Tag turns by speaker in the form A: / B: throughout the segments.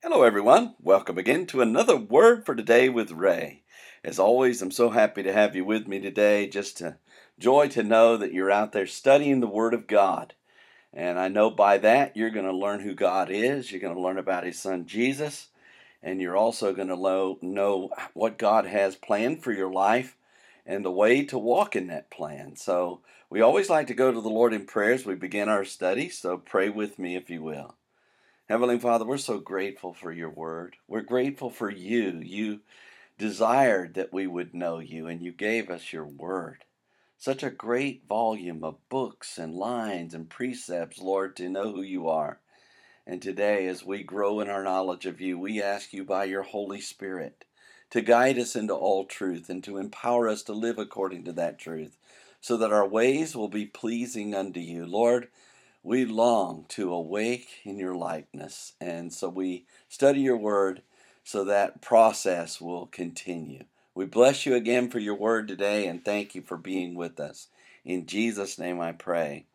A: Hello, everyone. Welcome again to another Word for Today with Ray. As always, I'm so happy to have you with me today. Just a joy to know that you're out there studying the Word of God. And I know by that you're going to learn who God is, you're going to learn about His Son Jesus, and you're also going to know what God has planned for your life and the way to walk in that plan. So, we always like to go to the Lord in prayer as we begin our study, so pray with me if you will. Heavenly Father, we're so grateful for your word. We're grateful for you. You desired that we would know you, and you gave us your word. Such a great volume of books and lines and precepts, Lord, to know who you are. And today, as we grow in our knowledge of you, we ask you by your Holy Spirit to guide us into all truth and to empower us to live according to that truth, so that our ways will be pleasing unto you. Lord, we long to awake in your likeness. And so we study your word so that process will continue. We bless you again for your word today and thank you for being with us. In Jesus' name I pray.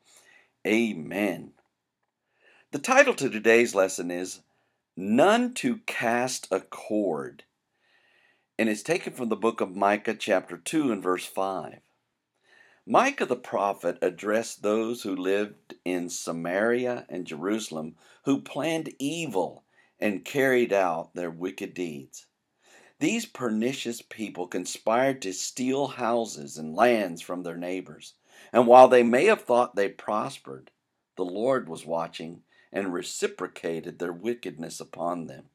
A: Amen. The title to today's lesson is None to Cast a Cord. And it's taken from the book of Micah, chapter 2, and verse 5. Micah the prophet addressed those who lived in Samaria and Jerusalem who planned evil and carried out their wicked deeds. These pernicious people conspired to steal houses and lands from their neighbors, and while they may have thought they prospered, the Lord was watching and reciprocated their wickedness upon them.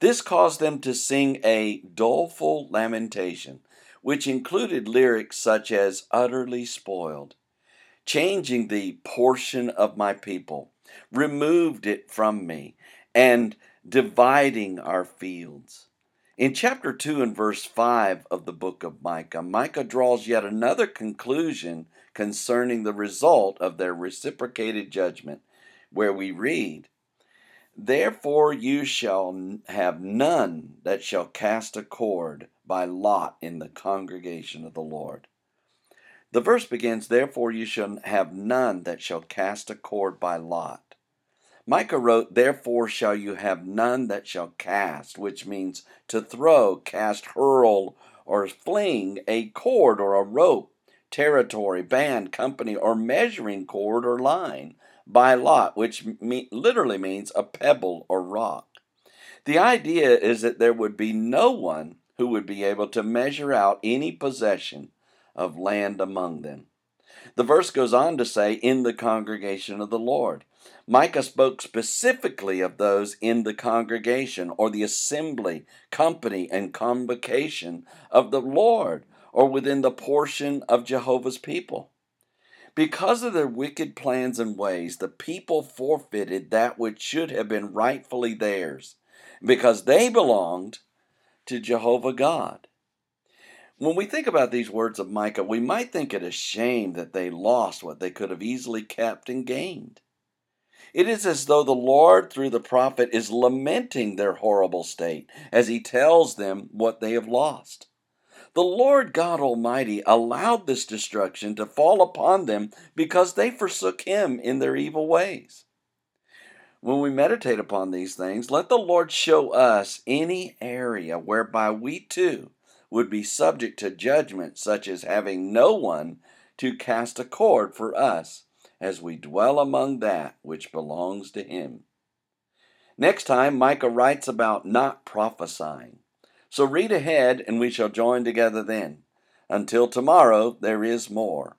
A: This caused them to sing a doleful lamentation which included lyrics such as utterly spoiled, changing the portion of my people, removed it from me, and dividing our fields. In chapter 2 and verse 5 of the book of Micah, Micah draws yet another conclusion concerning the result of their reciprocated judgment, where we read, Therefore you shall have none that shall cast a cord by lot in the congregation of the Lord. The verse begins, Therefore you shall have none that shall cast a cord by lot. Micah wrote, Therefore shall you have none that shall cast, which means to throw, cast, hurl, or fling a cord or a rope, territory, band, company, or measuring cord or line by lot, which me- literally means a pebble or rock. The idea is that there would be no one who would be able to measure out any possession of land among them. The verse goes on to say, in the congregation of the Lord. Micah spoke specifically of those in the congregation or the assembly, company, and convocation of the Lord, or within the portion of Jehovah's people. Because of their wicked plans and ways, the people forfeited that which should have been rightfully theirs, because they belonged to Jehovah God. When we think about these words of Micah, we might think it a shame that they lost what they could have easily kept and gained. It is as though the Lord, through the prophet, is lamenting their horrible state as he tells them what they have lost. The Lord God Almighty allowed this destruction to fall upon them because they forsook Him in their evil ways. When we meditate upon these things, let the Lord show us any area whereby we too would be subject to judgment, such as having no one to cast a cord for us as we dwell among that which belongs to Him. Next time, Micah writes about not prophesying. So read ahead, and we shall join together then. Until tomorrow, there is more.